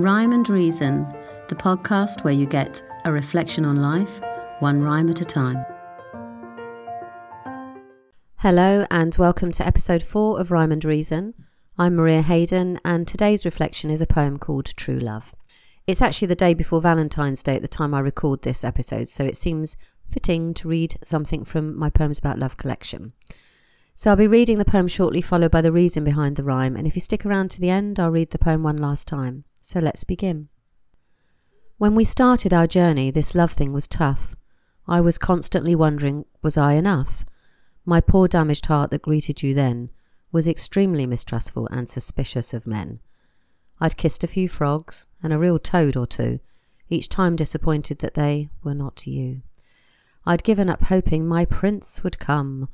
Rhyme and Reason, the podcast where you get a reflection on life, one rhyme at a time. Hello, and welcome to episode four of Rhyme and Reason. I'm Maria Hayden, and today's reflection is a poem called True Love. It's actually the day before Valentine's Day at the time I record this episode, so it seems fitting to read something from my Poems About Love collection. So I'll be reading the poem shortly, followed by the reason behind the rhyme, and if you stick around to the end, I'll read the poem one last time. So let's begin. When we started our journey, this love thing was tough. I was constantly wondering, was I enough? My poor damaged heart that greeted you then was extremely mistrustful and suspicious of men. I'd kissed a few frogs and a real toad or two, each time disappointed that they were not you. I'd given up hoping my prince would come,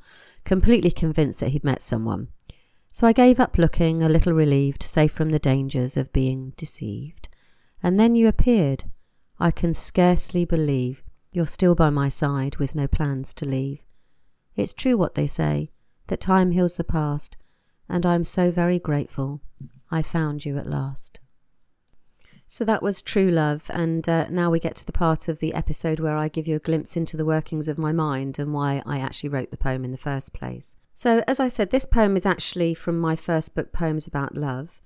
completely convinced that he'd met someone. So I gave up looking, a little relieved, safe from the dangers of being deceived. And then you appeared. I can scarcely believe you're still by my side with no plans to leave. It's true what they say, that time heals the past, and I'm so very grateful I found you at last. So that was True Love, and uh, now we get to the part of the episode where I give you a glimpse into the workings of my mind and why I actually wrote the poem in the first place. So, as I said, this poem is actually from my first book, Poems About Love.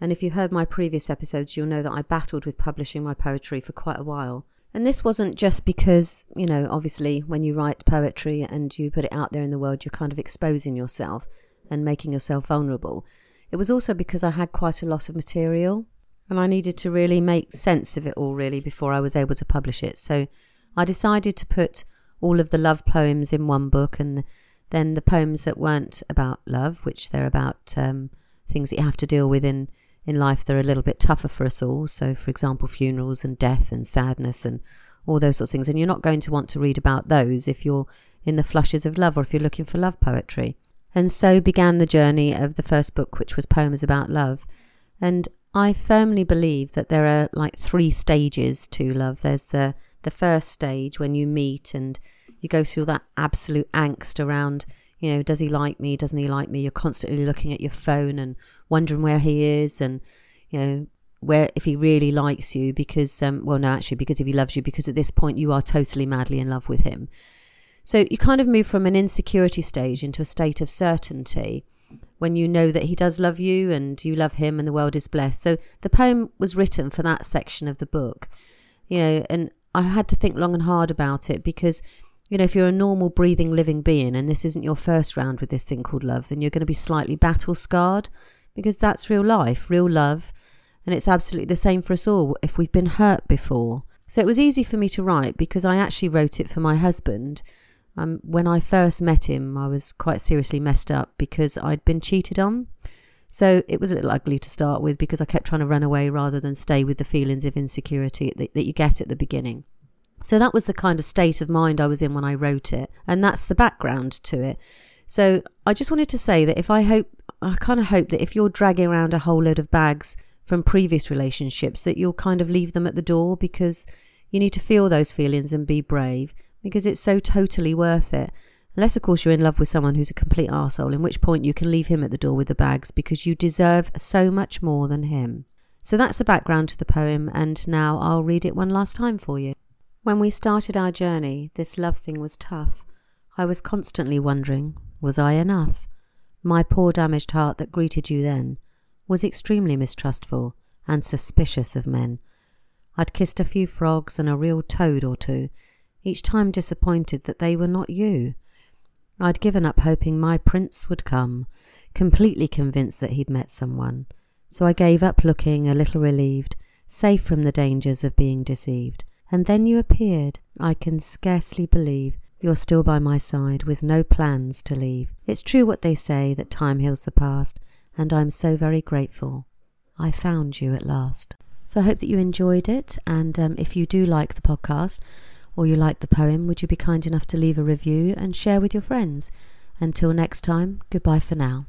And if you heard my previous episodes, you'll know that I battled with publishing my poetry for quite a while. And this wasn't just because, you know, obviously when you write poetry and you put it out there in the world, you're kind of exposing yourself and making yourself vulnerable. It was also because I had quite a lot of material and I needed to really make sense of it all, really, before I was able to publish it. So I decided to put all of the love poems in one book and then the poems that weren't about love, which they're about um, things that you have to deal with in, in life they're a little bit tougher for us all. So, for example, funerals and death and sadness and all those sorts of things. And you're not going to want to read about those if you're in the flushes of love or if you're looking for love poetry. And so began the journey of the first book, which was Poems About Love. And I firmly believe that there are like three stages to love. There's the, the first stage when you meet and you go through that absolute angst around you know does he like me? Doesn't he like me? You're constantly looking at your phone and wondering where he is and you know where if he really likes you because um well no actually because if he loves you because at this point you are totally madly in love with him. So you kind of move from an insecurity stage into a state of certainty when you know that he does love you and you love him and the world is blessed. So the poem was written for that section of the book you know and i had to think long and hard about it because you know, if you're a normal breathing living being and this isn't your first round with this thing called love, then you're going to be slightly battle scarred because that's real life, real love. And it's absolutely the same for us all if we've been hurt before. So it was easy for me to write because I actually wrote it for my husband. Um, when I first met him, I was quite seriously messed up because I'd been cheated on. So it was a little ugly to start with because I kept trying to run away rather than stay with the feelings of insecurity that, that you get at the beginning. So that was the kind of state of mind I was in when I wrote it. And that's the background to it. So I just wanted to say that if I hope, I kind of hope that if you're dragging around a whole load of bags from previous relationships, that you'll kind of leave them at the door because you need to feel those feelings and be brave because it's so totally worth it. Unless, of course, you're in love with someone who's a complete arsehole, in which point you can leave him at the door with the bags because you deserve so much more than him. So that's the background to the poem, and now I'll read it one last time for you. When we started our journey, this love thing was tough. I was constantly wondering, was I enough? My poor damaged heart that greeted you then was extremely mistrustful and suspicious of men. I'd kissed a few frogs and a real toad or two, each time disappointed that they were not you. I'd given up hoping my prince would come, completely convinced that he'd met someone. So I gave up looking a little relieved, safe from the dangers of being deceived and then you appeared. I can scarcely believe you're still by my side with no plans to leave. It's true what they say that time heals the past, and I'm so very grateful. I found you at last. So I hope that you enjoyed it, and um, if you do like the podcast or you like the poem, would you be kind enough to leave a review and share with your friends? Until next time, goodbye for now.